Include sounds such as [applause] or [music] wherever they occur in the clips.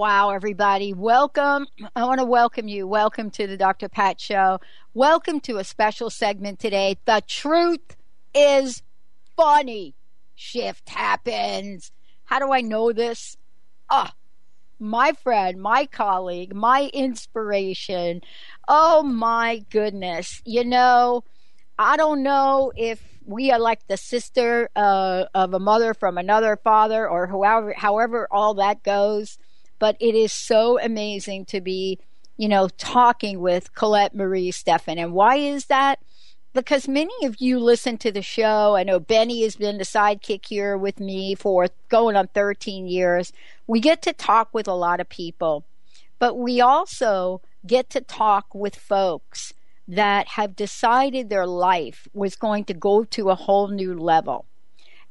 Wow, everybody. Welcome. I want to welcome you. Welcome to the Dr. Pat Show. Welcome to a special segment today. The truth is funny. Shift happens. How do I know this? Ah, my friend, my colleague, my inspiration. Oh my goodness. You know, I don't know if we are like the sister uh, of a mother from another father or however, however all that goes but it is so amazing to be, you know, talking with Colette Marie Stefan. And why is that? Because many of you listen to the show. I know Benny has been the sidekick here with me for going on 13 years. We get to talk with a lot of people, but we also get to talk with folks that have decided their life was going to go to a whole new level.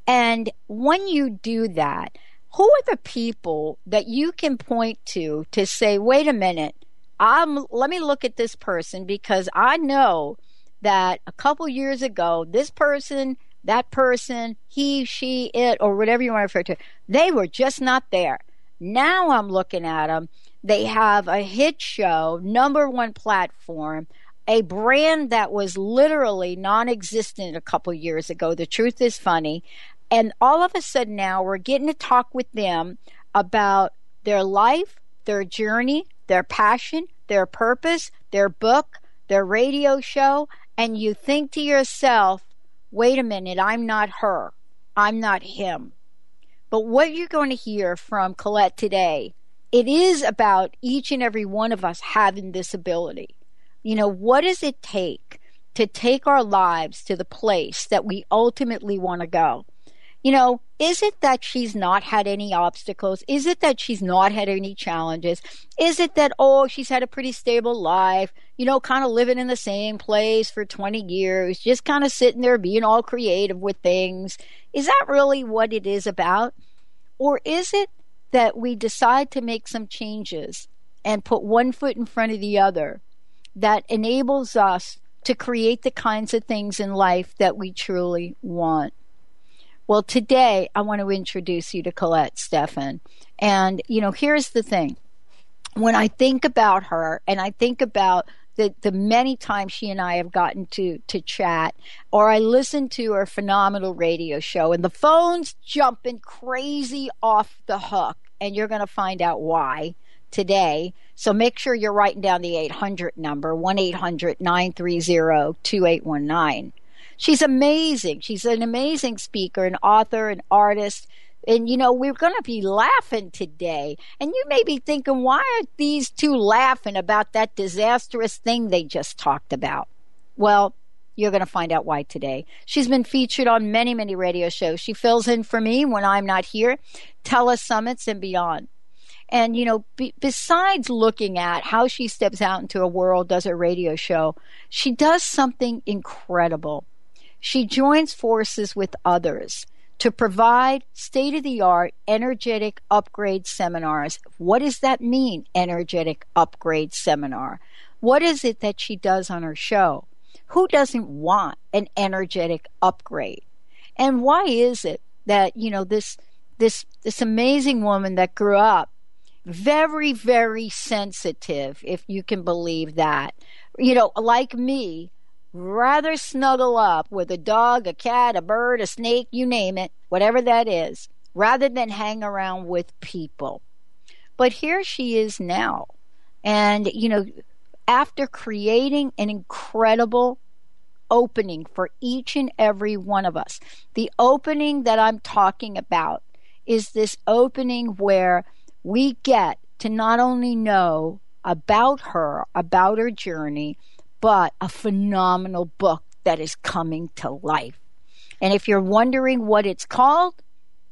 And when you do that, who are the people that you can point to to say, wait a minute, I'm, let me look at this person because I know that a couple years ago, this person, that person, he, she, it, or whatever you want to refer to, they were just not there. Now I'm looking at them. They have a hit show, number one platform, a brand that was literally non existent a couple years ago. The truth is funny. And all of a sudden now we're getting to talk with them about their life, their journey, their passion, their purpose, their book, their radio show. And you think to yourself, wait a minute, I'm not her. I'm not him. But what you're going to hear from Colette today, it is about each and every one of us having this ability. You know, what does it take to take our lives to the place that we ultimately want to go? You know, is it that she's not had any obstacles? Is it that she's not had any challenges? Is it that, oh, she's had a pretty stable life, you know, kind of living in the same place for 20 years, just kind of sitting there being all creative with things? Is that really what it is about? Or is it that we decide to make some changes and put one foot in front of the other that enables us to create the kinds of things in life that we truly want? Well, today I want to introduce you to Colette Stefan. And, you know, here's the thing. When I think about her and I think about the, the many times she and I have gotten to, to chat, or I listen to her phenomenal radio show, and the phone's jumping crazy off the hook, and you're going to find out why today. So make sure you're writing down the 800 number, 1 800 930 2819. She's amazing. She's an amazing speaker, an author, an artist. And you know, we're going to be laughing today. And you may be thinking, why are these two laughing about that disastrous thing they just talked about? Well, you're going to find out why today. She's been featured on many, many radio shows. She fills in for me when I'm not here, telesummits and beyond. And, you know, be, besides looking at how she steps out into a world, does a radio show, she does something incredible. She joins forces with others to provide state of the art energetic upgrade seminars. What does that mean, energetic upgrade seminar? What is it that she does on her show? Who doesn't want an energetic upgrade? And why is it that, you know, this this this amazing woman that grew up very very sensitive if you can believe that you know like me rather snuggle up with a dog, a cat, a bird, a snake, you name it, whatever that is, rather than hang around with people. But here she is now. And, you know, after creating an incredible opening for each and every one of us, the opening that I'm talking about is this opening where we get to not only know about her, about her journey, but a phenomenal book that is coming to life. And if you're wondering what it's called,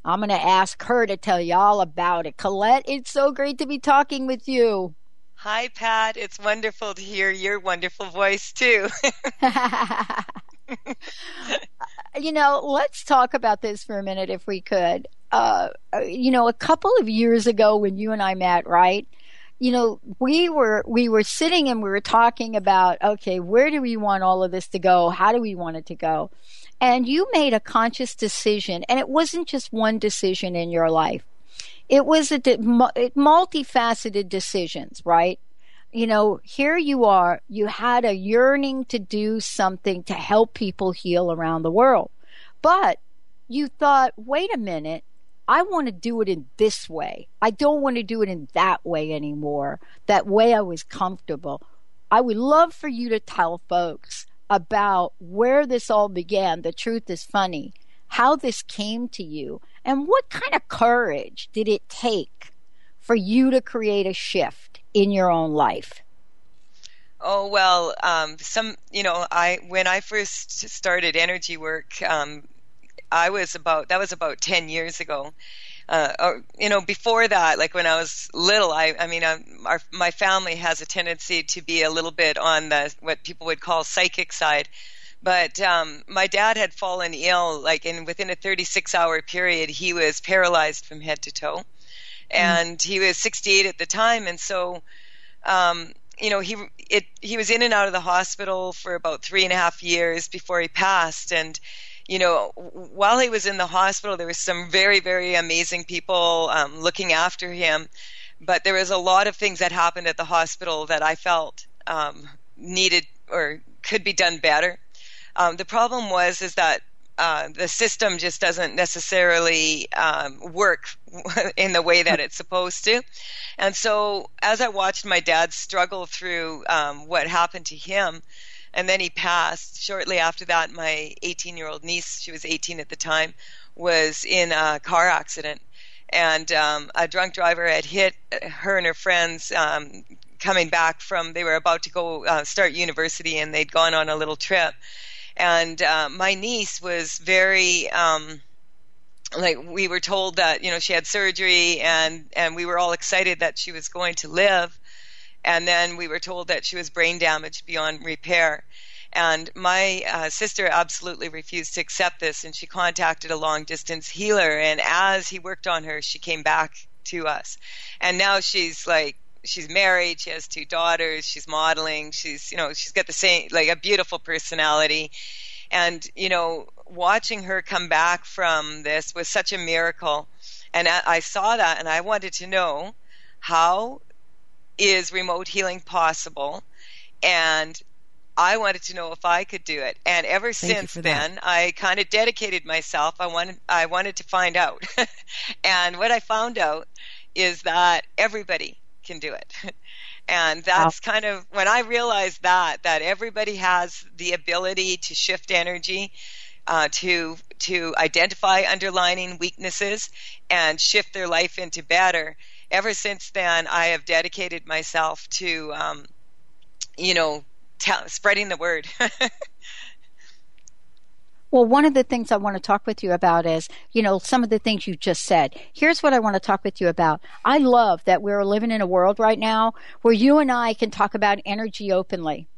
I'm going to ask her to tell you all about it. Colette, it's so great to be talking with you. Hi, Pat. It's wonderful to hear your wonderful voice, too. [laughs] you know, let's talk about this for a minute if we could. Uh, you know, a couple of years ago when you and I met, right? You know, we were we were sitting and we were talking about, okay, where do we want all of this to go? How do we want it to go? And you made a conscious decision, and it wasn't just one decision in your life. It was a multifaceted decisions, right? you know, here you are, you had a yearning to do something to help people heal around the world. But you thought, wait a minute, I want to do it in this way. I don't want to do it in that way anymore. That way I was comfortable. I would love for you to tell folks about where this all began. The truth is funny. How this came to you and what kind of courage did it take for you to create a shift in your own life? Oh well, um, some you know, I when I first started energy work, um, I was about that was about ten years ago. Uh, or you know, before that, like when I was little, I I mean, I, our my family has a tendency to be a little bit on the what people would call psychic side. But um, my dad had fallen ill, like in within a 36 hour period, he was paralyzed from head to toe, mm. and he was 68 at the time, and so um, you know, he it he was in and out of the hospital for about three and a half years before he passed, and you know, while he was in the hospital, there was some very very amazing people um, looking after him, but there was a lot of things that happened at the hospital that I felt um, needed or could be done better. Um, the problem was is that uh, the system just doesn't necessarily um, work [laughs] in the way that it's supposed to. And so, as I watched my dad struggle through um, what happened to him, and then he passed shortly after that, my 18 year old niece, she was 18 at the time, was in a car accident. And um, a drunk driver had hit her and her friends um, coming back from, they were about to go uh, start university and they'd gone on a little trip. And uh, my niece was very um, like we were told that you know she had surgery and and we were all excited that she was going to live and then we were told that she was brain damaged beyond repair. And my uh, sister absolutely refused to accept this and she contacted a long distance healer and as he worked on her she came back to us. And now she's like she's married she has two daughters she's modeling she's you know she's got the same like a beautiful personality. And you know watching her come back from this was such a miracle. And i saw that and i wanted to know how is remote healing possible and I wanted to know if I could do it, and ever Thank since then, I kind of dedicated myself. I wanted, I wanted to find out, [laughs] and what I found out is that everybody can do it. [laughs] And that's wow. kind of when I realized that that everybody has the ability to shift energy, uh, to to identify underlying weaknesses and shift their life into better. Ever since then, I have dedicated myself to, um, you know, t- spreading the word. [laughs] Well, one of the things I want to talk with you about is, you know, some of the things you just said. Here's what I want to talk with you about. I love that we're living in a world right now where you and I can talk about energy openly.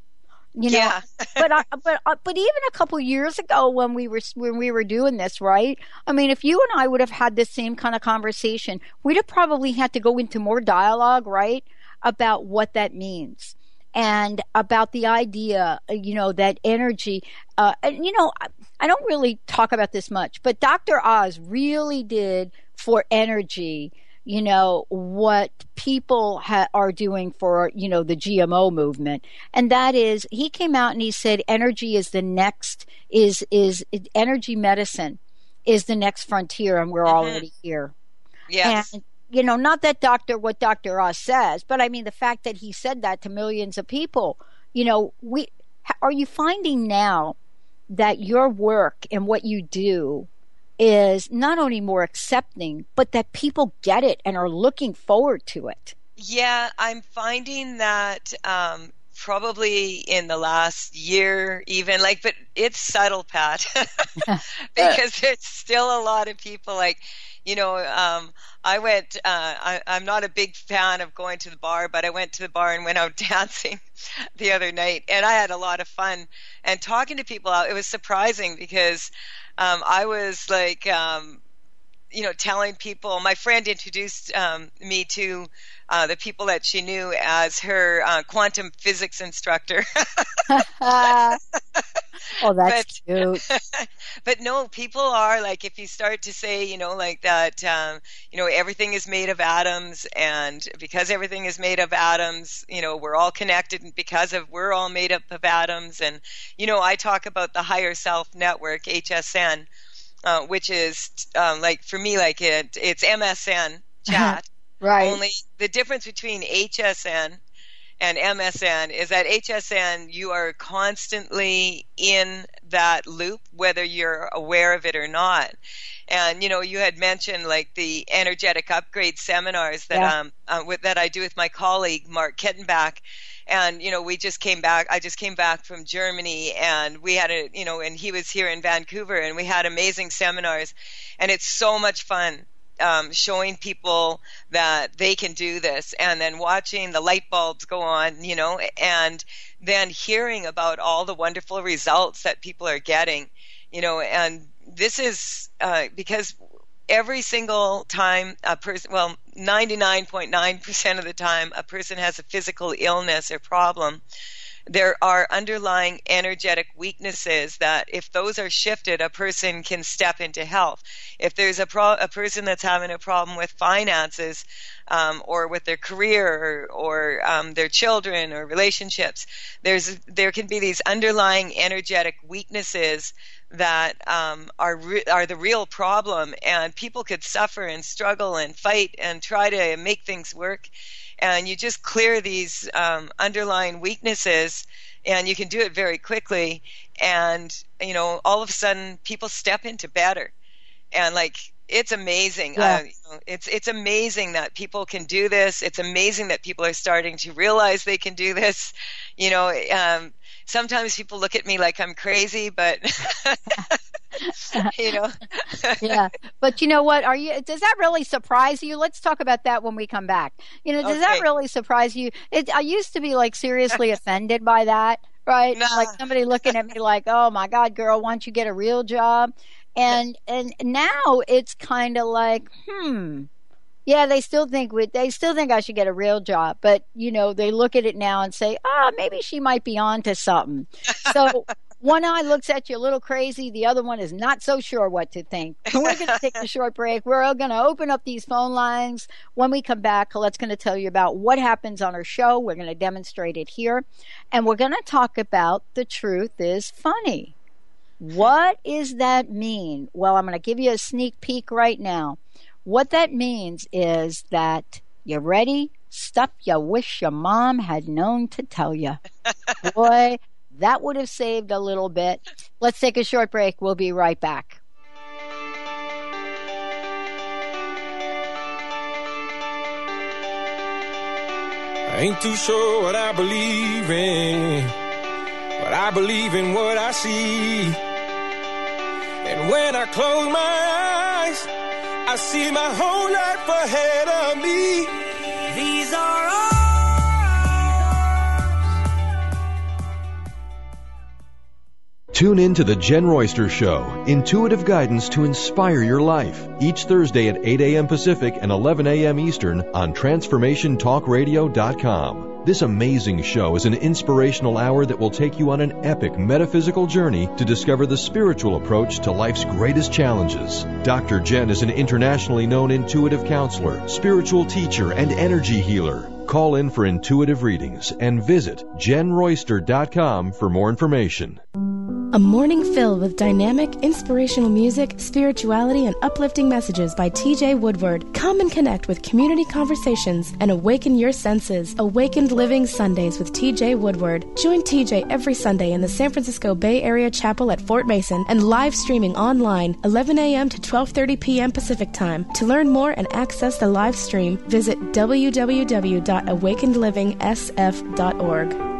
You know, yeah. [laughs] but I, but uh, but even a couple years ago when we were when we were doing this, right? I mean, if you and I would have had the same kind of conversation, we'd have probably had to go into more dialogue, right, about what that means and about the idea, you know, that energy, uh, and, you know, I don't really talk about this much, but Dr. Oz really did for energy you know, what people ha- are doing for, you know, the GMO movement. And that is, he came out and he said energy is the next, is, is energy medicine is the next frontier and we're mm-hmm. already here. Yes. And, you know, not that Dr. what Dr. Oz says, but I mean the fact that he said that to millions of people, you know, we, are you finding now that your work and what you do is not only more accepting, but that people get it and are looking forward to it. Yeah, I'm finding that um, probably in the last year, even like, but it's subtle, Pat, [laughs] [laughs] because there's still a lot of people like, you know, um, I went. Uh, I, I'm not a big fan of going to the bar, but I went to the bar and went out [laughs] dancing the other night, and I had a lot of fun. And talking to people out, it was surprising because um, I was like, um, you know, telling people. My friend introduced um, me to uh, the people that she knew as her uh, quantum physics instructor. [laughs] [laughs] oh, that's but, cute. [laughs] but no, people are like, if you start to say, you know, like that, um, you know, everything is made of atoms, and because everything is made of atoms, you know, we're all connected because of we're all made up of atoms, and you know, I talk about the higher self network, HSN. Uh, which is um, like for me, like it, it's MSN chat, Right. Only the difference between HSN and MSN is that HSN, you are constantly in that loop, whether you're aware of it or not. And you know, you had mentioned like the energetic upgrade seminars that yeah. um uh, with, that I do with my colleague Mark Kettenbach. And you know, we just came back. I just came back from Germany, and we had a you know, and he was here in Vancouver, and we had amazing seminars, and it's so much fun um, showing people that they can do this and then watching the light bulbs go on, you know, and then hearing about all the wonderful results that people are getting, you know, and this is uh, because every single time a person, well, 99.9% of the time a person has a physical illness or problem, there are underlying energetic weaknesses that if those are shifted, a person can step into health. If there's a, pro- a person that's having a problem with finances, um, or with their career, or, or um, their children, or relationships, there's there can be these underlying energetic weaknesses that um, are re- are the real problem, and people could suffer and struggle and fight and try to make things work. And you just clear these um, underlying weaknesses and you can do it very quickly. And you know all of a sudden people step into better. And like it's amazing. Yeah. uh, you know, it's it's amazing that people can do this. It's amazing that people are starting to realize they can do this. You know um, sometimes people look at me like i'm crazy but [laughs] you know. [laughs] yeah, but you know what? Are you? Does that really surprise you? Let's talk about that when we come back. You know, does okay. that really surprise you? It, I used to be like seriously [laughs] offended by that, right? No. Like somebody looking at me like, "Oh my God, girl, why don't you get a real job?" And and now it's kind of like, hmm. Yeah, they still think we, they still think I should get a real job, but you know they look at it now and say, "Ah, oh, maybe she might be on to something." So [laughs] one eye looks at you a little crazy, the other one is not so sure what to think. We're going to take a [laughs] short break. We're going to open up these phone lines. When we come back, Colette's going to tell you about what happens on our show. We're going to demonstrate it here. And we're going to talk about the truth is funny. What does that mean? Well, I'm going to give you a sneak peek right now. What that means is that you're ready? Stuff you wish your mom had known to tell you. [laughs] Boy, that would have saved a little bit. Let's take a short break. We'll be right back. I ain't too sure what I believe in, but I believe in what I see. And when I close my eyes, I see my whole life ahead of me. These are all Tune in to The Jen Royster Show, intuitive guidance to inspire your life, each Thursday at 8 a.m. Pacific and 11 a.m. Eastern on TransformationTalkRadio.com. This amazing show is an inspirational hour that will take you on an epic metaphysical journey to discover the spiritual approach to life's greatest challenges. Dr. Jen is an internationally known intuitive counselor, spiritual teacher, and energy healer. Call in for intuitive readings and visit jenroyster.com for more information. A morning filled with dynamic, inspirational music, spirituality, and uplifting messages by TJ Woodward. Come and connect with community conversations and awaken your senses. Awakened Living Sundays with TJ Woodward. Join TJ every Sunday in the San Francisco Bay Area Chapel at Fort Mason and live streaming online 11 a.m. to 12:30 p.m. Pacific Time. To learn more and access the live stream, visit www.awakenedlivingsf.org.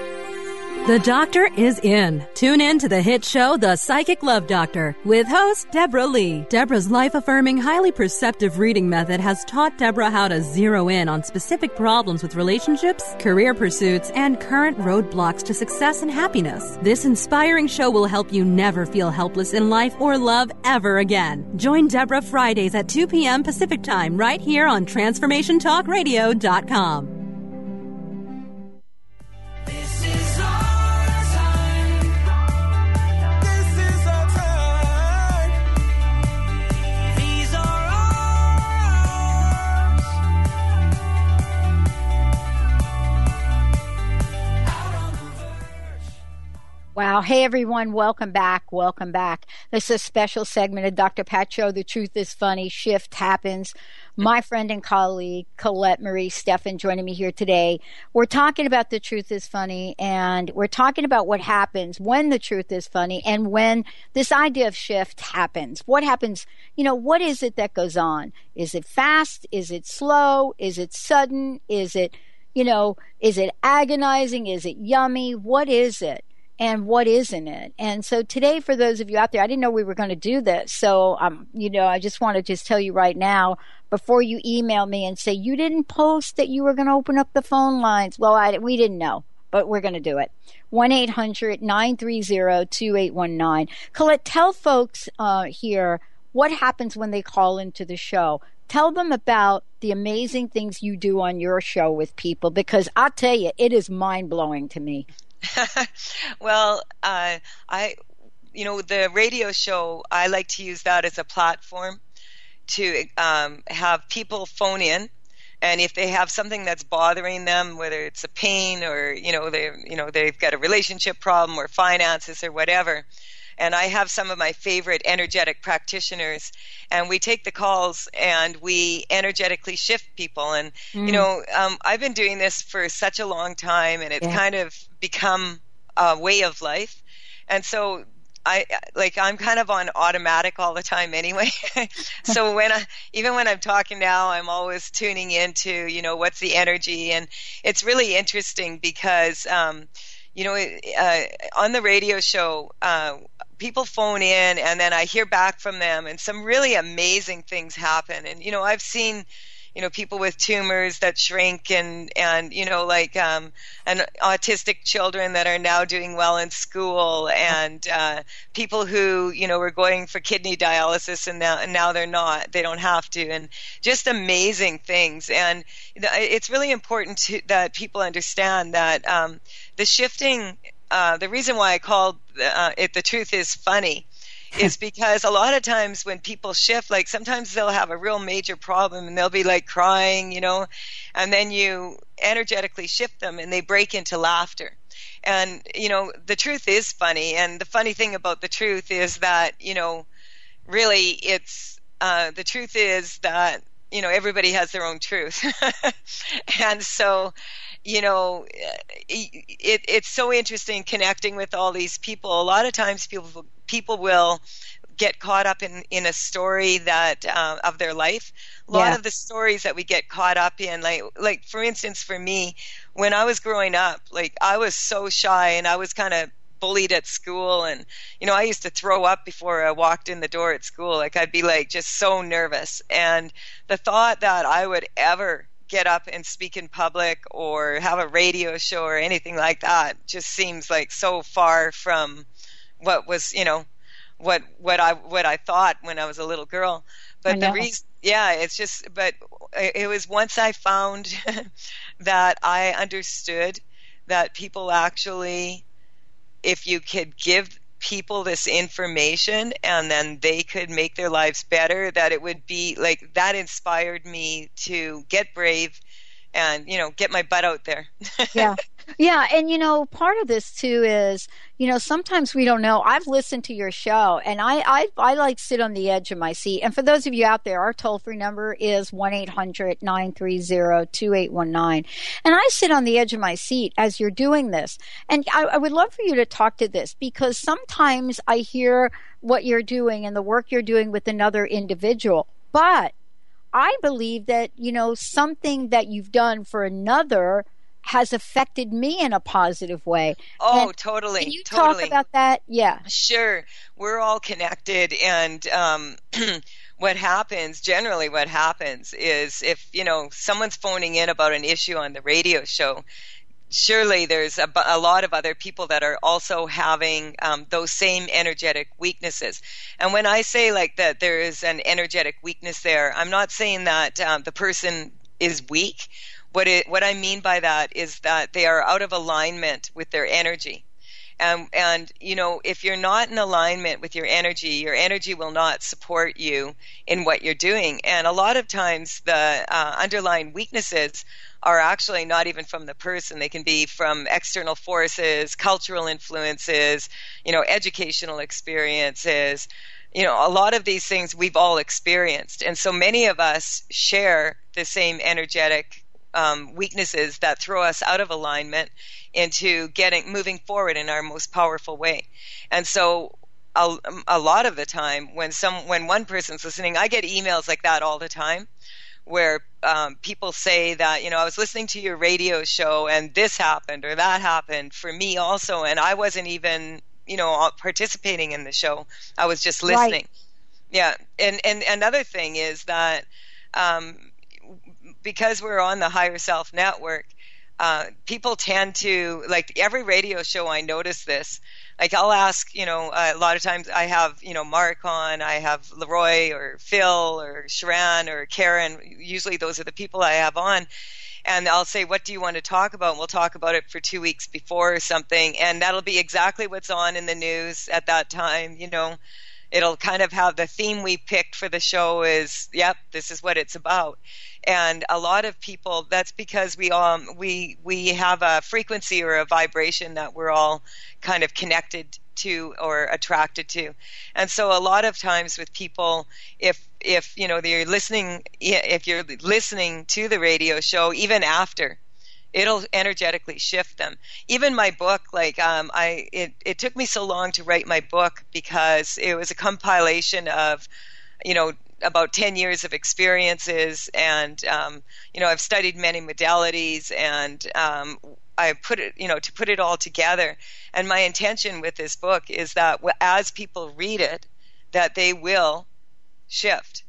The doctor is in. Tune in to the hit show, The Psychic Love Doctor, with host Deborah Lee. Deborah's life affirming, highly perceptive reading method has taught Deborah how to zero in on specific problems with relationships, career pursuits, and current roadblocks to success and happiness. This inspiring show will help you never feel helpless in life or love ever again. Join Deborah Fridays at 2 p.m. Pacific Time right here on TransformationTalkRadio.com. Wow. Hey, everyone. Welcome back. Welcome back. This is a special segment of Dr. Pat Show. The truth is funny. Shift happens. My friend and colleague, Colette Marie Stefan, joining me here today. We're talking about the truth is funny, and we're talking about what happens when the truth is funny and when this idea of shift happens. What happens? You know, what is it that goes on? Is it fast? Is it slow? Is it sudden? Is it, you know, is it agonizing? Is it yummy? What is it? And what isn't it. And so today, for those of you out there, I didn't know we were going to do this. So, um, you know, I just want to just tell you right now, before you email me and say you didn't post that you were going to open up the phone lines. Well, I, we didn't know, but we're going to do it. 1 800 930 2819. Colette, tell folks uh, here what happens when they call into the show. Tell them about the amazing things you do on your show with people because I tell you, it is mind blowing to me. [laughs] well, uh, I, you know, the radio show, I like to use that as a platform to um, have people phone in. And if they have something that's bothering them, whether it's a pain or you know they you know they've got a relationship problem or finances or whatever, and I have some of my favorite energetic practitioners, and we take the calls and we energetically shift people. And mm. you know, um, I've been doing this for such a long time, and it's yeah. kind of become a way of life. And so I like I'm kind of on automatic all the time anyway. [laughs] so when I even when I'm talking now, I'm always tuning into you know what's the energy, and it's really interesting because um, you know uh, on the radio show uh, people phone in and then I hear back from them and some really amazing things happen. And, you know, I've seen, you know, people with tumors that shrink and, and, you know, like, um, and autistic children that are now doing well in school and, uh, people who, you know, were going for kidney dialysis and now, and now they're not, they don't have to and just amazing things. And it's really important to, that people understand that, um, the shifting uh, the reason why I called uh, it "The Truth Is Funny" is because a lot of times when people shift, like sometimes they'll have a real major problem and they'll be like crying, you know, and then you energetically shift them and they break into laughter. And, you know, the truth is funny. And the funny thing about the truth is that, you know, really it's, uh, the truth is that, you know, everybody has their own truth. [laughs] and so, you know, it, it's so interesting connecting with all these people. A lot of times people, people will get caught up in, in a story that uh, of their life. A lot yeah. of the stories that we get caught up in, like like for instance, for me, when I was growing up, like I was so shy and I was kind of bullied at school and you know i used to throw up before i walked in the door at school like i'd be like just so nervous and the thought that i would ever get up and speak in public or have a radio show or anything like that just seems like so far from what was you know what what I what I thought when I was a little girl. But the reason, yeah, it's just. But it was once I found [laughs] that I understood that people actually, if you could give people this information and then they could make their lives better, that it would be like that inspired me to get brave and you know get my butt out there. [laughs] Yeah yeah and you know part of this too is you know sometimes we don't know. I've listened to your show and i i, I like sit on the edge of my seat. And for those of you out there our toll free number is 1-800-930-2819 and i sit on the edge of my seat as you're doing this. And I, I would love for you to talk to this because sometimes i hear what you're doing and the work you're doing with another individual. But I believe that, you know, something that you've done for another has affected me in a positive way. Oh, and totally. Can you totally. talk about that? Yeah. Sure. We're all connected and um [clears throat] what happens generally what happens is if you know someone's phoning in about an issue on the radio show surely there's a, a, lot of other people that are also having um, those same energetic weaknesses. And when I say like that there is an energetic weakness there, I'm not saying that um, the person is weak. What it, what I mean by that is that they are out of alignment with their energy. And, and you know if you're not in alignment with your energy your energy will not support you in what you're doing and a lot of times the uh, underlying weaknesses are actually not even from the person. They can be from external forces, cultural influences, you know, educational experiences. You know, a lot of these things we've all experienced. And so many of us share the same energetic um, weaknesses that throw us out of alignment into getting moving forward in our most powerful way. And so a, a lot of the time when some when one person's listening, I get emails like that all the time where um, people say that you know I was listening to your radio show and this happened or that happened for me also, and I wasn't even you know participating in the show. I was just listening. Right. Yeah, and and another thing is that um, because we're on the higher self network, uh, people tend to like every radio show. I notice this like I'll ask, you know, uh, a lot of times I have, you know, Mark on, I have Leroy or Phil or Sharon or Karen. Usually those are the people I have on. And I'll say, what do you want to talk about? And we'll talk about it for two weeks before or something. And that'll be exactly what's on in the news at that time, you know it'll kind of have the theme we picked for the show is yep this is what it's about and a lot of people that's because we um we we have a frequency or a vibration that we're all kind of connected to or attracted to. And so a lot of times with people if if you know they're listening if you're listening to the radio show even after it'll energetically shift them. Even my book like um, i it, it took me so long to write my book because it was a compilation of you know about 10 years of experiences and um, you know i've studied many modalities and um, i put it you know to put it all together. And my intention with this book is that as people read it that they will shift.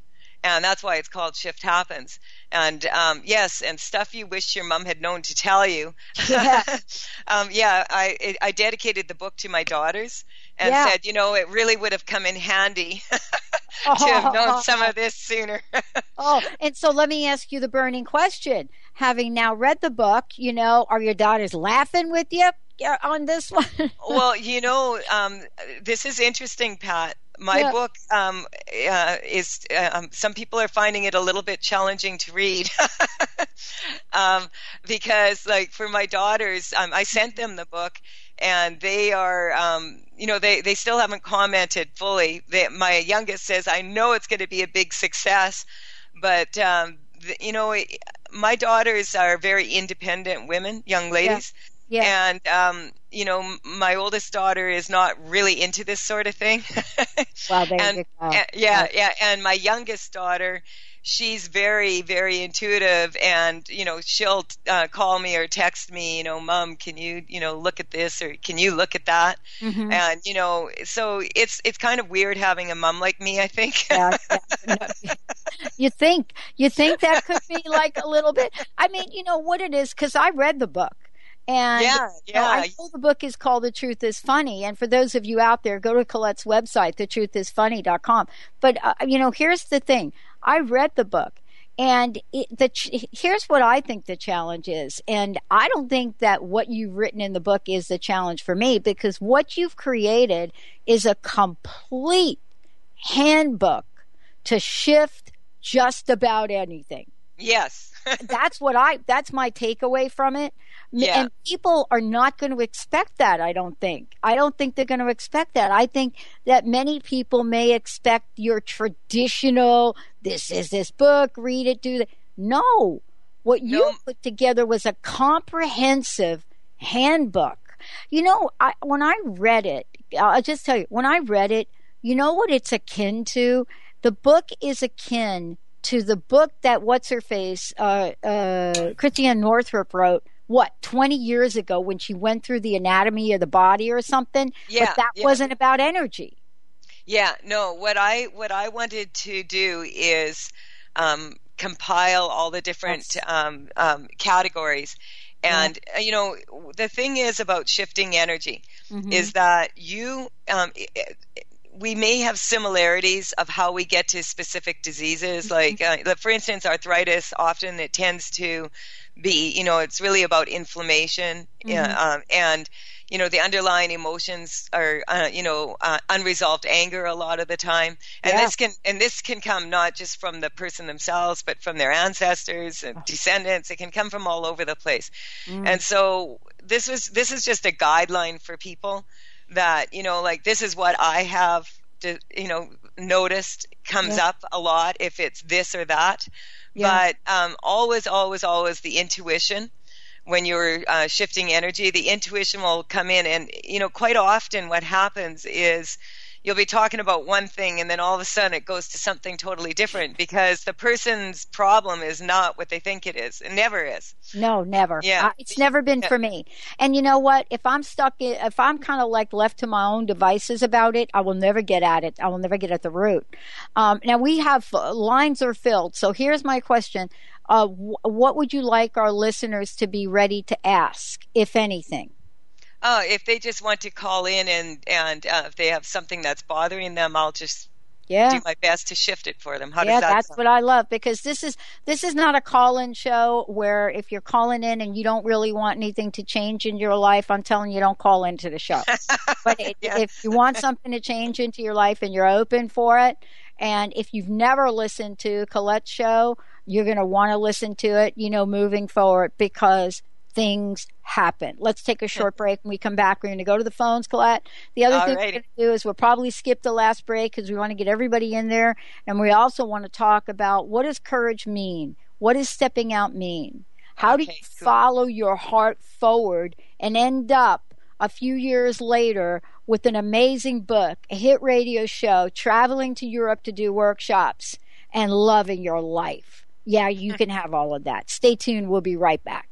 And that's why it's called shift happens. And um, yes and stuff you wish your mom had known to tell you. Yeah, [laughs] [laughs] um, yeah I, I dedicated the book to my daughters and yeah. said you know it really would have come in handy [laughs] [laughs] to have known [laughs] some of this sooner. [laughs] Oh and so let me ask you the burning question. Having now read the book you know are your daughters laughing with you on this one? Well you know um, this is interesting pat. My Yeah. book um, uh, is uh, um, some people are finding it a little bit challenging to read. Um, because like for my daughters um, i sent them the book and they are um, you know they, they still haven't commented fully. They, my youngest says i know it's going to be a big success but um, th- you know my daughters are very independent women young ladies. Yeah. and um, you know my oldest daughter is not really into this sort of thing. Well, there [laughs] and you go. uh, yeah, yeah, and my youngest daughter, she's very, very intuitive, and you know, she'll uh, call me or text me, you know, Mom, can you, you know, look at this or can you look at that? Mhm. And you know, so it's it's kind of weird having a mom like me. I think. Yeah, yeah. You think you think that could be like a little bit i mean you know what it is because i read the book and Yeah, you know, yeah. I know the book is called The Truth is Funny. And for those of you out there, go to Colette's website, thetruthisfunny.com. But, uh, you know, here's the thing I read the book. And it, the ch- here's what I think the challenge is. And I don't think that what you've written in the book is the challenge for me because what you've created is a complete handbook to shift just about anything yes. [laughs] that's what I that's my takeaway from it. Yeah. And people are not going to expect that, I don't think. I don't think they're going to expect that. I think that many people may expect your traditional this is this book, read it, do that. No. What you No. put together was a comprehensive handbook. You know, I when I read it, I'll just tell you, when I read it, you know what it's akin to? The book is akin to the book that what's her face, uh, uh, Christiane Northrup wrote. What twenty years ago when she went through the anatomy of the body or something? Yeah, but that yeah. wasn't about energy. Yeah, no. What I what I wanted to do is um, compile all the different um, um, categories, and uh, you know the thing is about shifting energy Mhm. is that you um, we may have similarities of how we get to specific diseases. Like uh, for instance arthritis often it tends to be you know it's really about inflammation yeah, um, and you know the underlying emotions are uh, you know uh, unresolved anger a lot of the time and Yeah. this can and this can come not just from the person themselves but from their ancestors and descendants it can come from all over the place and so this was this is just a guideline for people that you know like this is what i have to, you know noticed comes Yeah. up a lot if it's this or that Yeah. but um, always always always the intuition when you're uh, shifting energy the intuition will come in and you know quite often what happens is you'll be talking about one thing and then all of a sudden it goes to something totally different because the person's problem is not what they think it is it never is No, never. Yeah. I- it's never been Yeah. for me. And you know what? If I'm stuck, in, if I'm kind of like left to my own devices about it, I will never get at it. I will never get at the root. Um, now we have uh, lines are filled. So here's my question: uh, wh- What would you like our listeners to be ready to ask, if anything? Oh, if they just want to call in and and uh, if they have something that's bothering them, I'll just Yeah. do my best to shift it for them. How yeah, does that that's sound? what I love because this is this is not a call-in show where if you're calling in and you don't really want anything to change in your life, I'm telling you, don't call into the show. [laughs] but it, Yeah. if you want something to change into your life and you're open for it, and if you've never listened to Colette's show, you're going to want to listen to it, you know, moving forward because things happen. Let's take a short break. When we come back, we're going to go to the phones, Colette. The other thing we're going to do is we'll probably skip the last break because we want to get everybody in there. And we also want to talk about what does courage mean? What does stepping out mean? How do you cool. follow your heart forward and end up a few years later with an amazing book, a hit radio show, traveling to Europe to do workshops, and loving your life? Yeah, you can have all of that. Stay tuned. We'll be right back.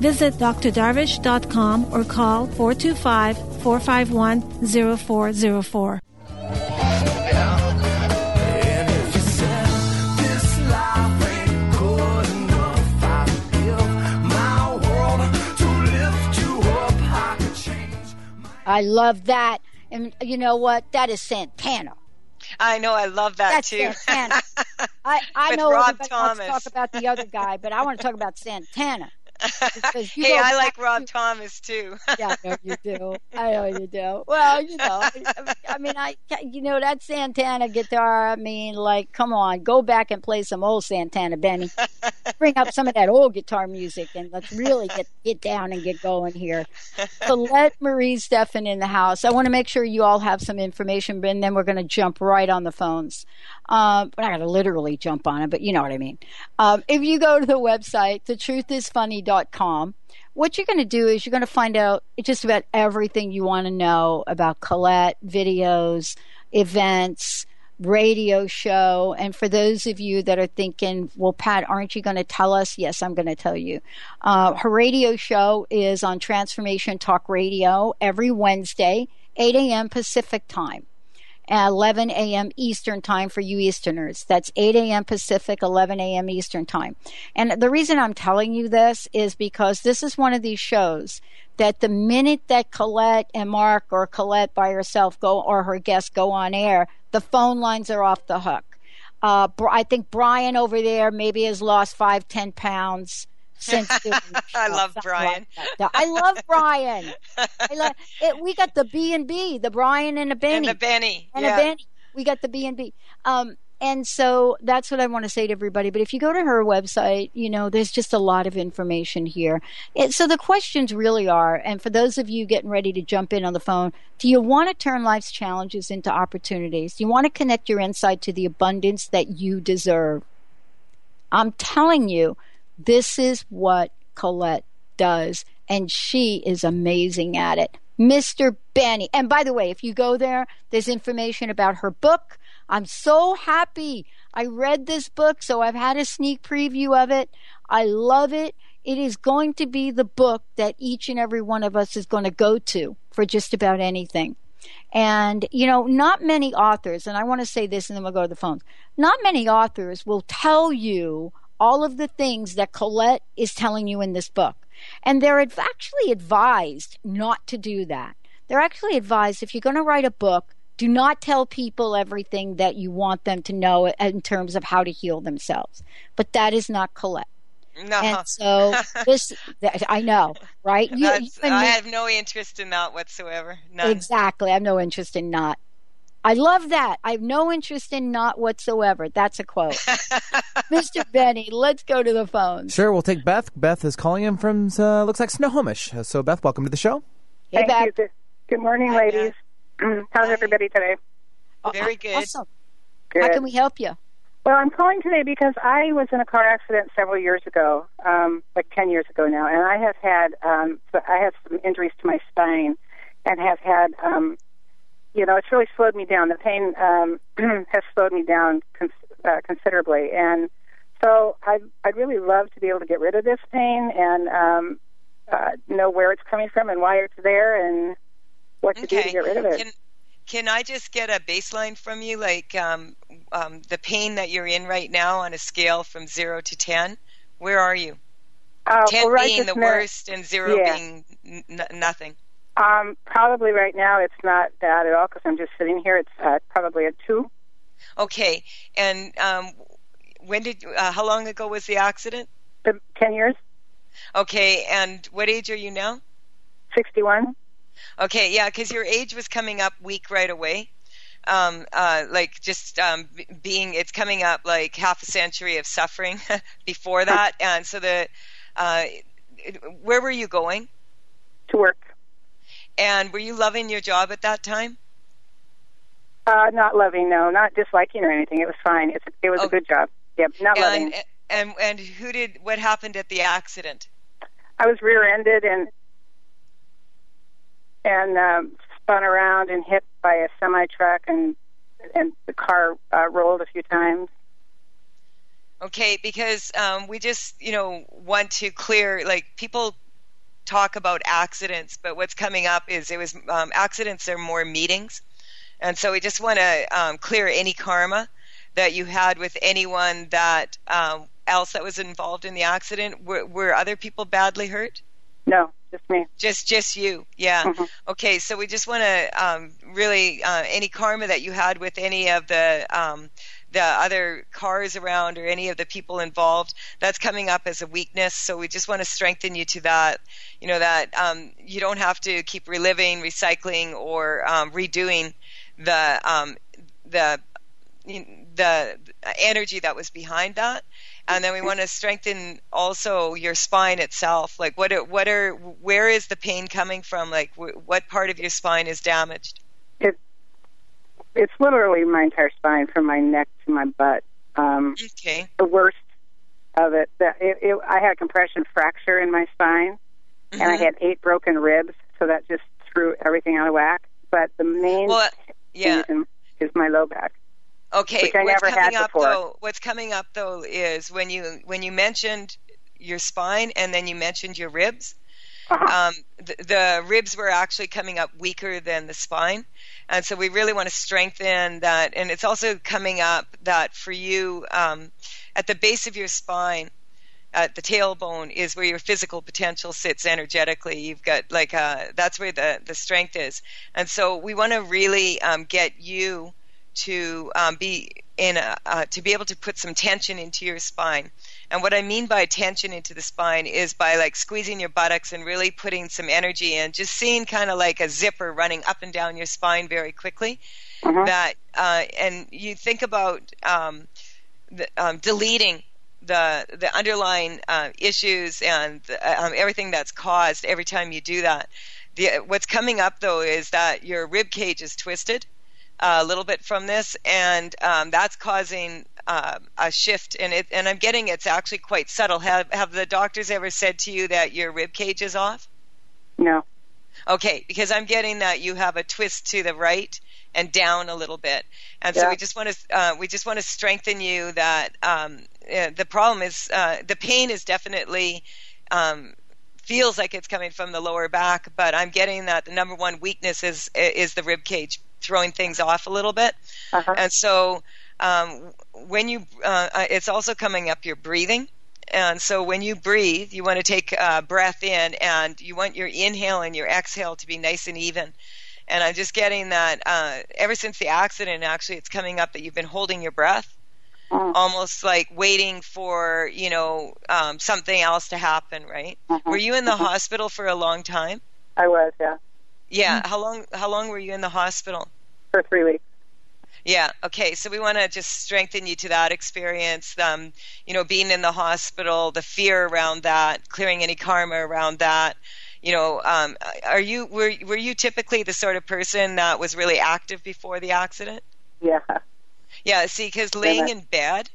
Visit drdarvish.com or call 425 451 0404. I love that. And you know what? That is Santana. I know, I love that That's too. Santana. [laughs] I, I know Rob everybody Thomas. wants to talk about the other guy, but I want to talk about Santana. [laughs] Hey, I like Rob Thomas too. [laughs] yeah, I know you do. I know you do. [laughs] Well, you know, I, mean, I, you know, that Santana guitar. I mean, like, come on, go back and play some old Santana, Benny. Bring up some of that old guitar music, and let's really get get down and get going here. So let Marie Stefan in the house. I want to make sure you all have some information, and then we're going to jump right on the phones. Um, we're not going to literally jump on it, but you know what I mean. Um, if you go to the website, thetruthisfunny.com, what you're going to do is you're going to find out just about everything you want to know about Colette, videos, events, radio show. And for those of you that are thinking, well, Pat, aren't you going to tell us? Yes, I'm going to tell you. Uh, her radio show is on Transformation Talk Radio every Wednesday, 8 a.m. Pacific time. 11 a.m. Eastern time for you Easterners. That's 8 a.m. Pacific, 11 a.m. Eastern time. And the reason I'm telling you this is because this is one of these shows that the minute that Colette and Mark or Colette by herself go or her guests go on air, the phone lines are off the hook. Uh, I think Brian over there maybe has lost five, ten pounds since [laughs] I love Brian. like. I love Brian. I love it. We got the B and B, the Brian and the Benny And the Benny. and yeah. a Benny. We got the B and B. Um, and so that's what I want to say to everybody. But if you go to her website, you know, there's just a lot of information here. It, so the questions really are, and for those of you getting ready to jump in on the phone, do you want to turn life's challenges into opportunities? Do you want to connect your insight to the abundance that you deserve? I'm telling you, this is what Colette does, and she is amazing at it. Mr. Benny. And by the way, if you go there, there's information about her book. I'm so happy. I read this book, so I've had a sneak preview of it. I love it. It is going to be the book that each and every one of us is going to go to for just about anything. And, you know, not many authors, and I want to say this and then we'll go to the phones, not many authors will tell you all of the things that Colette is telling you in this book. And they're actually advised not to do that. They're actually advised if you're going to write a book, do not tell people everything that you want them to know in terms of how to heal themselves. But that is not Colette. No. And so this, I know, right? You, you I have no interest in that whatsoever. None. Exactly. I have no interest in not. I love that. I have no interest in not whatsoever. That's a quote. [laughs] Mr. Benny, let's go to the phones. Sure, we'll take Beth. Beth is calling in from uh, looks like Snohomish. Uh, So Beth, welcome to the show. Hey, Thank Beth. you. Good, good morning, ladies. [clears throat] How's everybody today? Very good. Awesome. Good. How can we help you? Well, I'm calling today because I was in a car accident several years ago, um, like 10 years ago now, and I have had um, I have some injuries to my spine, and have had um, you know it's really slowed me down. The pain um, [clears throat] has slowed me down cons- uh, considerably, and so I'd I'd really love to be able to get rid of this pain and um, uh, know where it's coming from and why it's there and what to do to get rid of it. Can, can I just get a baseline from you, like um, um, the pain that you're in right now on a scale from zero to ten? Where are you? Uh, ten well, right being the minute- worst and zero Yeah. being n- nothing. Um, probably right now it's not bad at all because I'm just sitting here. It's uh, probably a two. Okay, and um, when did? Uh, how long ago was the accident? The ten years. Okay, and what age are you now? Sixty-one. Okay, yeah, because your age was coming up weak right away. Um, uh, like just um, b- being, it's coming up like half a century of suffering [laughs] before that, and so the, uh, where were you going? To work. And were you loving your job at that time? Uh, not loving, no, not disliking or anything. It was fine. It's, it was a good job. Yep, not loving. and, and and who did? What happened at the accident? I was rear-ended and and um, spun around and hit by a semi truck, and and the car uh, rolled a few times. Okay, because um, we just, you know, want to clear, like, people talk about accidents, but what's coming up is it was um, accidents are more meetings. And so we just want to um, clear any karma that you had with anyone that um, else that was involved in the accident. Were, were other people badly hurt? No, just me. Just just you, yeah. Okay, so we just want to um, really uh, any karma that you had with any of the um, the other cars around or any of the people involved that's coming up as a weakness. So we just want to strengthen you to that. You know that um, you don't have to keep reliving, recycling, or um, redoing the um, the the energy that was behind that and then we want to strengthen also your spine itself like what are, what are where is the pain coming from like wh- what part of your spine is damaged It it's literally my entire spine from my neck my butt. Um, okay the worst of it, that it, it, I had a compression fracture in my spine, and I Mhm. had eight broken ribs, so that just threw everything out of whack. But the main well yeah reason is my low back. okay which I what's never coming had up before. though what's coming up though is when you when you mentioned your spine and then you mentioned your ribs Uh-huh. um, the, the ribs were actually coming up weaker than the spine. And so we really want to strengthen that. And it's also coming up that for you, um, at the base of your spine, at the tailbone is where your physical potential sits energetically. You've got like uh, that's where the the strength is, and so we want to really um, get you to um, be in a, uh, to be able to put some tension into your spine. And what I mean by tension into the spine is by like squeezing your buttocks and really putting some energy in, just seeing kind of like a zipper running up and down your spine very quickly. That uh, and you think about um, the, um, deleting the the underlying uh, issues and uh, um, everything that's caused every time you do that. The, what's coming up though is that your rib cage is twisted uh, a little bit from this, and um, that's causing uh, a shift. And it, and I'm getting it's actually quite subtle. Have have the doctors ever said to you that your rib cage is off? No. Okay, because I'm getting that you have a twist to the right and down a little bit, and so we just want to uh, we just want to strengthen you. That um, uh, the problem is uh, the pain is definitely um, feels like it's coming from the lower back, but I'm getting that the number one weakness is is the rib cage throwing things off a little bit, and so um, when you uh, uh, it's also coming up your breathing. And so when you breathe, you want to take a breath in and you want your inhale and your exhale to be nice and even. And I'm just getting that uh, ever since the accident, actually, it's coming up that you've been holding your breath, almost like waiting for, you know, um, something else to happen, right? Were you in the hospital for a long time? I was, yeah, Yeah. How long? How long were you in the hospital? for three weeks. Yeah. Okay. So we want to just strengthen you to that experience. Um, you know, being in the hospital, the fear around that, clearing any karma around that. You know, um, are you were were you typically the sort of person that was really active before the accident? Yeah. Yeah, see, because laying in bed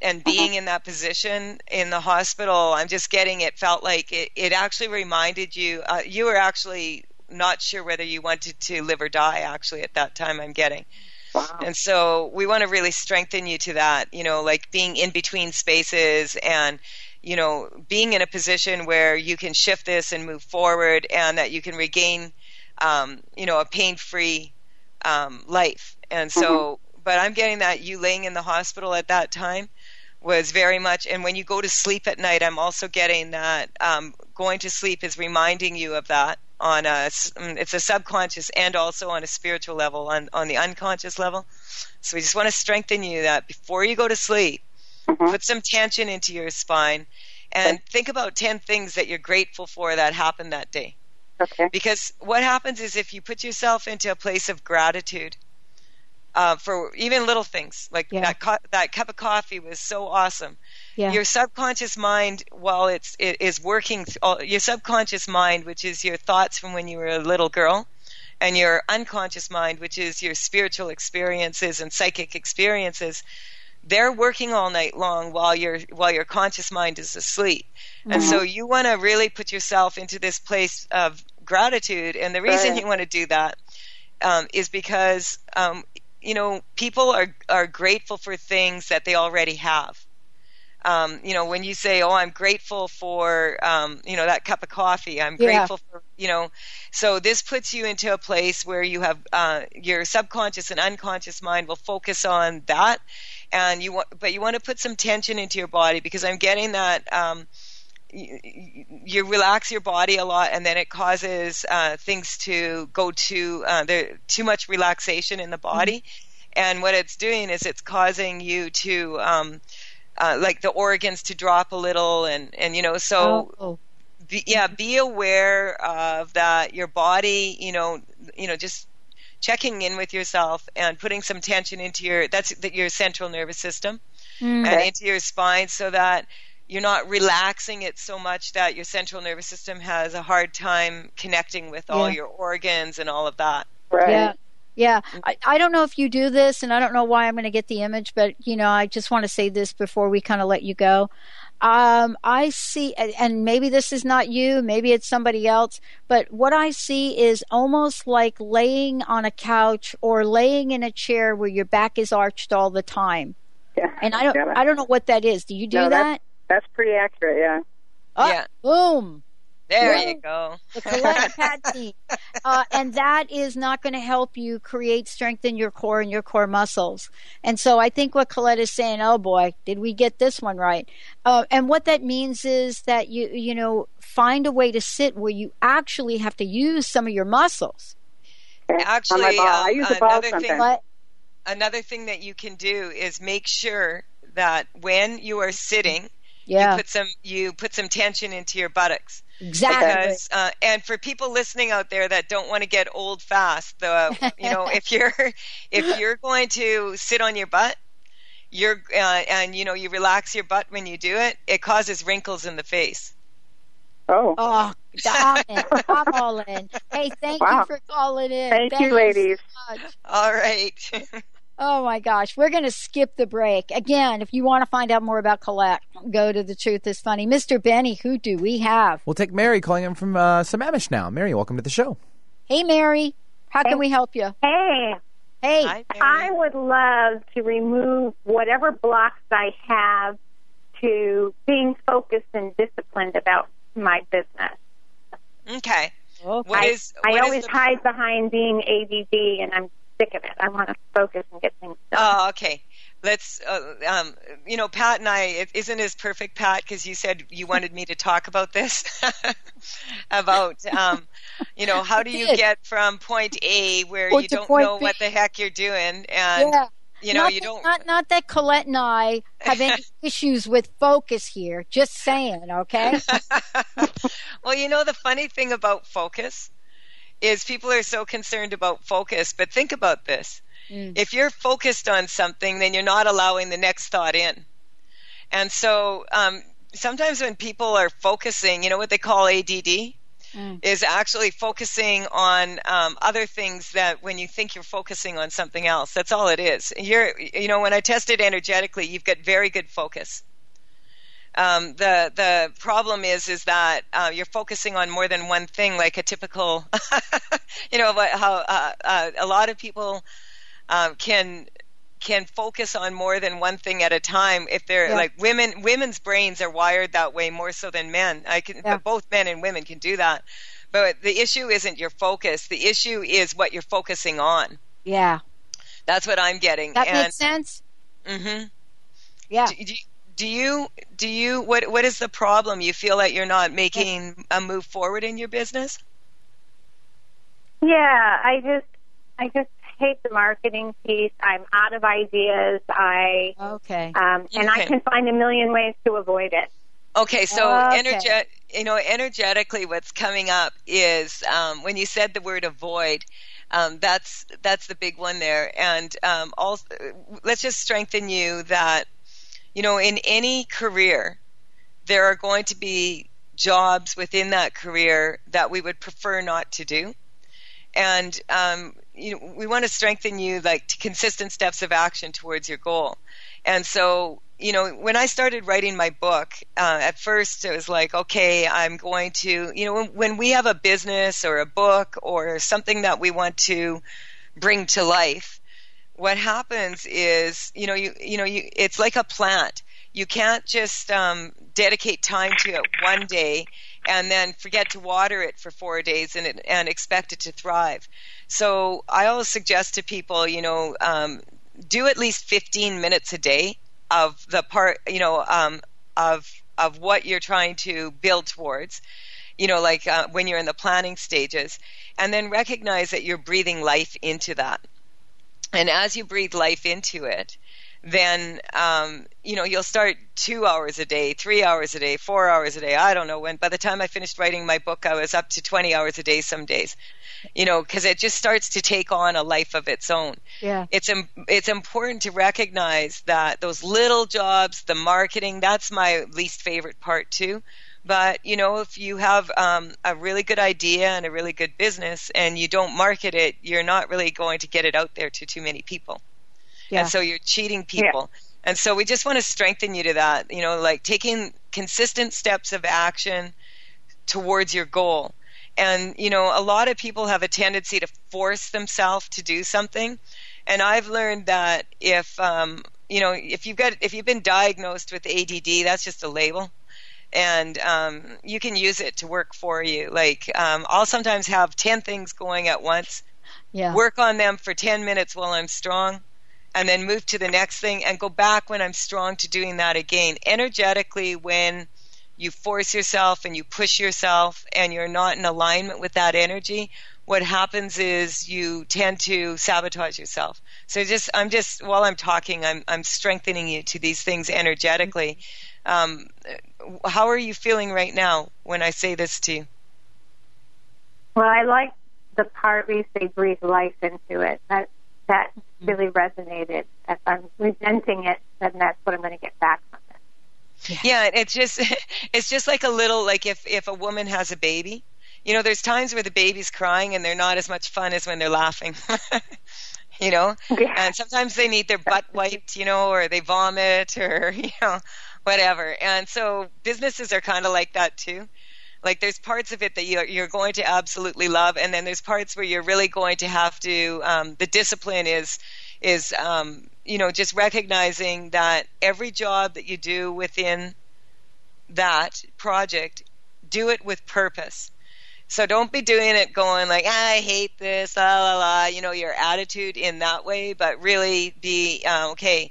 and Uh-huh. being in that position in the hospital, I'm just getting it felt like it, it actually reminded you, uh, you were actually not sure whether you wanted to live or die, actually, at that time, I'm getting. And so we want to really strengthen you to that, you know, like being in between spaces and, you know, being in a position where you can shift this and move forward and that you can regain, um, you know, a pain free um, life. And so, but I'm getting that you laying in the hospital at that time was very much, and when you go to sleep at night, I'm also getting that um, going to sleep is reminding you of that on a, mm, it's a subconscious and also on a spiritual level, on, on the unconscious level. So we just want to strengthen you that before you go to sleep, put some tension into your spine and think about 10 things that you're grateful for that happened that day. Okay. Because what happens is if you put yourself into a place of gratitude uh, for even little things, like Yeah. that co- that cup of coffee was so awesome. Yeah. Your subconscious mind, while it's it is working, th- all- your subconscious mind, which is your thoughts from when you were a little girl, and your unconscious mind, which is your spiritual experiences and psychic experiences, they're working all night long while your while your conscious mind is asleep. And so you want to really put yourself into this place of gratitude. And the reason Right. you want to do that um, is because um, you know people are are grateful for things that they already have. Um, you know, when you say, "Oh, I'm grateful for um, you know that cup of coffee," I'm Yeah. grateful for you know. So this puts you into a place where you have uh, your subconscious and unconscious mind will focus on that, and you want, but you want to put some tension into your body because I'm getting that. Um, you, you relax your body a lot, and then it causes uh, things to go to uh, there too much relaxation in the body, and what it's doing is it's causing you to um, uh, like the organs to drop a little, and and you know so Oh. be, yeah, be aware of that. Your body, you know, you know, just checking in with yourself and putting some tension into your that's that your central nervous system Mm. and into your spine, so that you're not relaxing it so much that your central nervous system has a hard time connecting with all Yeah. your organs and all of that. Right. Yeah. Yeah. I, I don't know if you do this, and I don't know why I'm going to get the image, but, you know, I just want to say this before we kind of let you go. Um, I see, and- and maybe this is not you, maybe it's somebody else, but what I see is almost like laying on a couch or laying in a chair where your back is arched all the time. Yeah. And I don't, Yeah, I don't know what that is. Do you do No, that? That's pretty accurate. Yeah. Oh, Yeah. Boom. There Yeah. you go. the Colette Pat team. Uh, and that is not going to help you create strength in your core and your core muscles. And so I think what Colette is saying, oh boy, did we get this one right? Uh, and what that means is that you, you know, find a way to sit where you actually have to use some of your muscles. Actually, on my ball. I um, use another thing But another thing that you can do is make sure that when you are sitting, yeah, you put some you put some tension into your buttocks. exactly. Because uh, and for people listening out there that don't want to get old fast, the you know if you're [laughs] if you're going to sit on your butt, you're uh, and you know you relax your butt when you do it, it causes wrinkles in the face. Oh. Oh, I'm in. I'm all in. Hey, thank Wow. you for calling in. Thank you, ladies. much. All right. [laughs] Oh my gosh, we're going to skip the break. Again, if you want to find out more about Colette, go to The Truth is Funny. Mr. Benny, who do we have? We'll take Mary calling in from uh, Sammamish now. Mary, welcome to the show. Hey, Mary, how can we help you? Hey, Hey, Hi, I would love to remove whatever blocks I have to being focused and disciplined about my business. okay. Okay. What I, is I what is always the- hide behind being ADD, and I'm sick of it. I want to focus and get things done. Oh, okay. Let's, uh, um, you know, Pat and I, it isn't as perfect, Pat, because you said you wanted me to talk about this, [laughs] about, um, you know, how do you get from point A where you don't know B. what the heck you're doing, and yeah. you know, not you that, don't. Not, not that Colette and I have any [laughs] issues with focus here. Just saying, okay? [laughs] well, you know, the funny thing about focus is people are so concerned about focus, but think about this. Mm. If you're focused on something, then you're not allowing the next thought in. And so um, sometimes when people are focusing, you know what they call ADD? mm. is actually focusing on um, other things that when you think you're focusing on something else, that's all it is. You're, you know, when I tested energetically, you've got very good focus. Um, the the problem is is that uh, you're focusing on more than one thing, like a typical, [laughs] you know, how uh, uh, a lot of people um, can can focus on more than one thing at a time if they're yeah. like women women's brains are wired that way more so than men. I can yeah. both men and women can do that. But the issue isn't your focus. The issue is what you're focusing on. Yeah. That's what i'm getting that and, makes sense. Mm-hmm. Yeah. Do, do, do you do you what what is the problem you feel that you're not making a move forward in your business yeah i just i just hate the marketing piece. I'm out of ideas. I okay, um, and okay. I can find a million ways to avoid it. Okay, so okay. Energet, you know, energetically, what's coming up is um, when you said the word avoid. Um, that's that's the big one there, and um, also let's just strengthen you that you know in any career there are going to be jobs within that career that we would prefer not to do, and um, you know, we want to strengthen you like to consistent steps of action towards your goal. And so, you know, when I started writing my book, uh, at first it was like, okay, I'm going to, you know, when, when we have a business or a book or something that we want to bring to life, what happens is, you know, you, you know, you, it's like a plant. You can't just um, dedicate time to it one day and then forget to water it for four days and, it, and expect it to thrive. So I always suggest to people, you know, um, do at least 15 minutes a day of the part, you know, um, of of what you're trying to build towards. You know, like uh, when you're in the planning stages, and then recognize that you're breathing life into that. And as you breathe life into it, then um, you know you'll start two hours a day, three hours a day, four hours a day. I don't know when. By the time I finished writing my book, I was up to twenty hours a day some days. You know, because it just starts to take on a life of its own. Yeah, it's it's important to recognize that those little jobs, the marketing, that's my least favorite part too. But you know, if you have um, a really good idea and a really good business, and you don't market it, you're not really going to get it out there to too many people yeah. and so you're cheating people. Yeah. And so we just want to strengthen you to that, you know, like taking consistent steps of action towards your goal. And, you know, a lot of people have a tendency to force themselves to do something. And I've learned that if, um, you know, if you've got, if you've been diagnosed with ADD, that's just a label. And um, you can use it to work for you. Like, um, I'll sometimes have 10 things going at once, yeah. work on them for 10 minutes while I'm strong, and then move to the next thing and go back when I'm strong to doing that again. Energetically, when you force yourself and you push yourself and you're not in alignment with that energy, what happens is you tend to sabotage yourself. So just, I'm just, while I'm talking, I'm, I'm strengthening you to these things energetically. Um, how are you feeling right now when I say this to you? Well, I like the part where you say breathe life into it. That that really resonated. If I'm resenting it, then that's what I'm going to get back from it. Yeah. it's just [laughs] it's just like a little like if if a woman has a baby, you know, there's times where the baby's crying and they're not as much fun as when they're laughing. [laughs] you know, yeah. and sometimes they need their butt wiped, you know, or they vomit or [laughs] you know, whatever. And so businesses are kind of like that too. Like there's parts of it that you're, you're going to absolutely love, and then there's parts where you're really going to have to. Um, the discipline is is um, you know just recognizing that every job that you do within that project, do it with purpose. So don't be doing it going like, ah, I hate this, la la la, you know, your attitude in that way, but really be, uh, okay,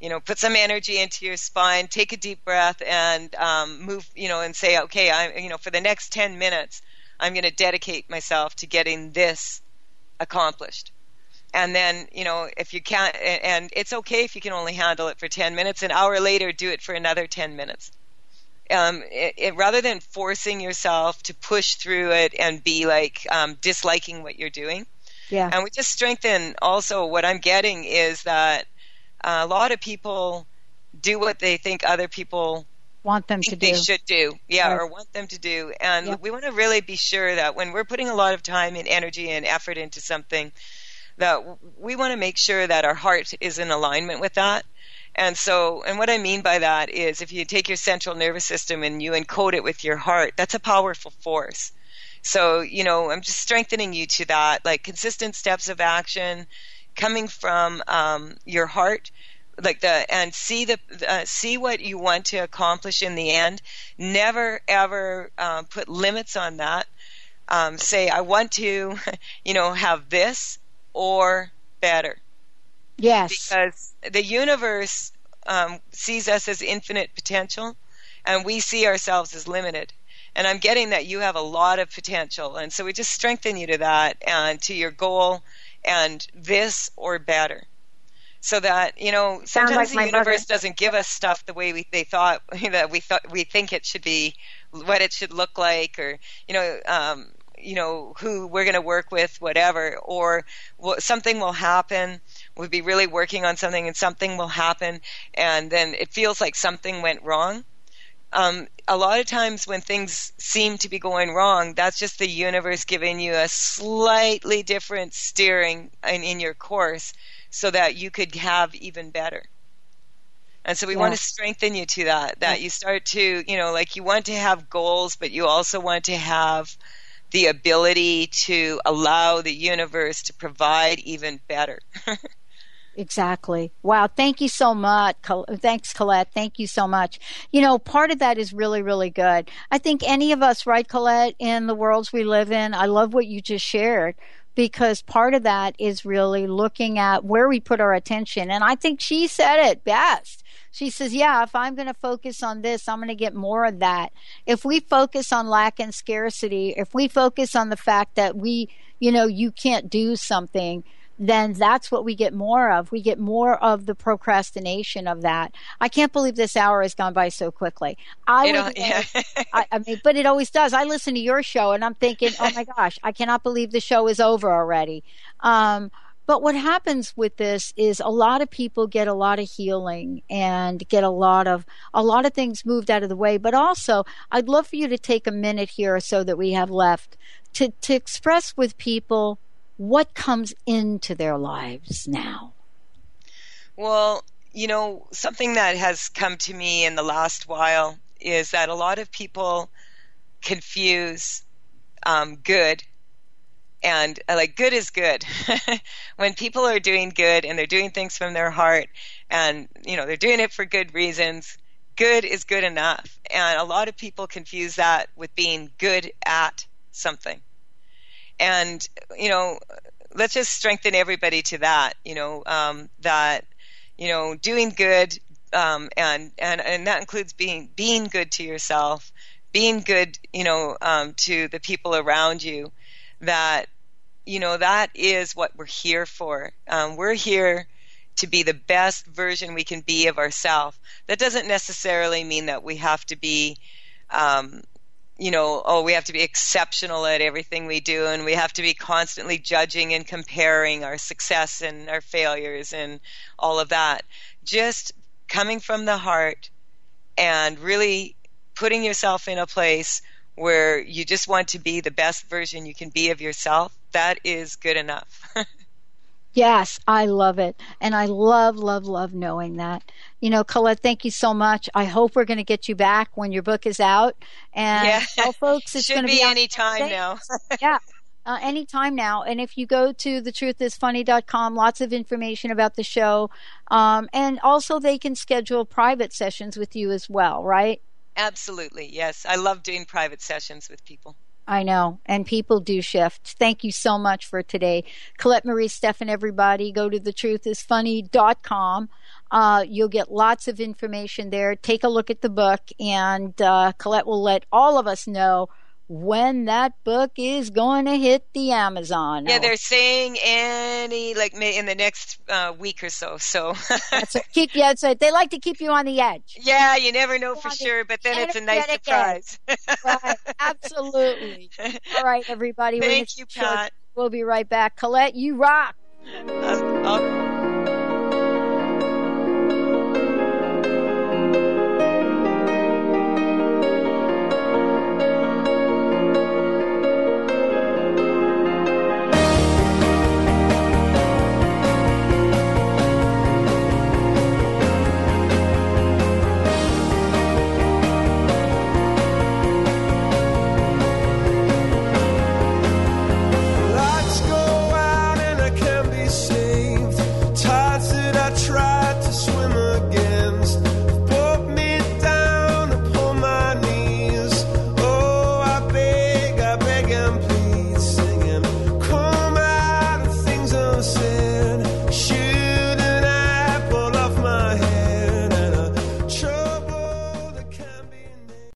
you know, put some energy into your spine, take a deep breath, and um, move, you know, and say, okay, I'm, you know, for the next 10 minutes, I'm going to dedicate myself to getting this accomplished. And then, you know, if you can't, and it's okay if you can only handle it for 10 minutes, an hour later, do it for another 10 minutes. Um, it, it, rather than forcing yourself to push through it and be like um, disliking what you're doing. Yeah. And we just strengthen also what I'm getting is that a lot of people do what they think other people want them to do. should do, yeah, Right. or want them to do. And Yep. we want to really be sure that when we're putting a lot of time and energy and effort into something, that we want to make sure that our heart is in alignment with that. And so, and what I mean by that is if you take your central nervous system and you encode it with your heart, that's a powerful force. So, you know, I'm just strengthening you to that, like consistent steps of action coming from um, your heart like the and see the uh, see what you want to accomplish in the end. Never ever um, put limits on that. Um, say i want to [laughs] you know have this or better. Yes. because the universe um, sees us as infinite potential and we see ourselves as limited. And i'm getting that you have a lot of potential and so we just strengthen you to that and to your goal and this or better. So that you know sometimes like the universe doesn't give us stuff the way we they thought [laughs] that we thought we think it should be what it should look like or you know um you know who we're going to work with whatever or wh- something will happen. We'll be really working on something and something will happen and then it feels like something went wrong um, a lot of times when things seem to be going wrong, that's just the universe giving you a slightly different steering in, in your course so that you could have even better. And so we want to strengthen you to that, that you start to, you know, like you want to have goals, but you also want to have the ability to allow the universe to provide even better. [laughs] Exactly. Wow. Thank you so much. Thanks, Colette. Thank you so much. You know, part of that is really, really good. I think any of us, right, Colette, in the worlds we live in, I love what you just shared because part of that is really looking at where we put our attention. And I think she said it best. She says, Yeah, if I'm going to focus on this, I'm going to get more of that. If we focus on lack and scarcity, if we focus on the fact that we, you know, you can't do something, then that's what we get more of. We get more of the procrastination of that. I can't believe this hour has gone by so quickly. I yeah. I, I mean, but it always does. I listen to your show and I'm thinking, oh my gosh, I cannot believe the show is over already. Um, but what happens with this is a lot of people get a lot of healing and get a lot of a lot of things moved out of the way. But also, I'd love for you to take a minute here or so that we have left to to express with people what comes into their lives now. Well, you know, something that has come to me in the last while is that a lot of people confuse um, good and uh, like good is good. [laughs] when people are doing good and they're doing things from their heart and, you know, they're doing it for good reasons, good is good enough. And a lot of people confuse that with being good at something. And, you know, let's just strengthen everybody to that, you know, um, that, you know, doing good, um, and, and, and that includes being, being good to yourself, being good, you know, um, to the people around you, that, you know, that is what we're here for. Um, we're here to be the best version we can be of ourselves. That doesn't necessarily mean that we have to be, um, you know, oh, we have to be exceptional at everything we do, and we have to be constantly judging and comparing our success and our failures and all of that. Just coming from the heart and really putting yourself in a place where you just want to be the best version you can be of yourself, that is good enough. [laughs] Yes, I love it. And I love, love, love knowing that. You know, Colette, thank you so much. I hope we're going to get you back when your book is out. And Yeah. tell folks it's [laughs] Should going to be be, any time now. [laughs] yeah. Uh, anytime now. And if you go to thetruthisfunny.com, lots of information about the show. Um, and also, they can schedule private sessions with you as well, right? Absolutely, yes. I love doing private sessions with people. I know. And people do shift. Thank you so much for today. Colette Marie Stefan, everybody, go to thetruthisfunny.com. Uh, you'll get lots of information there. Take a look at the book, and uh, Colette will let all of us know when that book is going to hit the Amazon. Yeah, they're saying any like in the next uh, week or so. So That's it. keep yeah, it's a, they like to keep you on the edge. yeah, you never know for sure, but then it's a nice surprise. Right, absolutely. [laughs] All right, everybody. Thank you, a Pat. We'll be right back. Colette, you rock. I'll- I'll- again.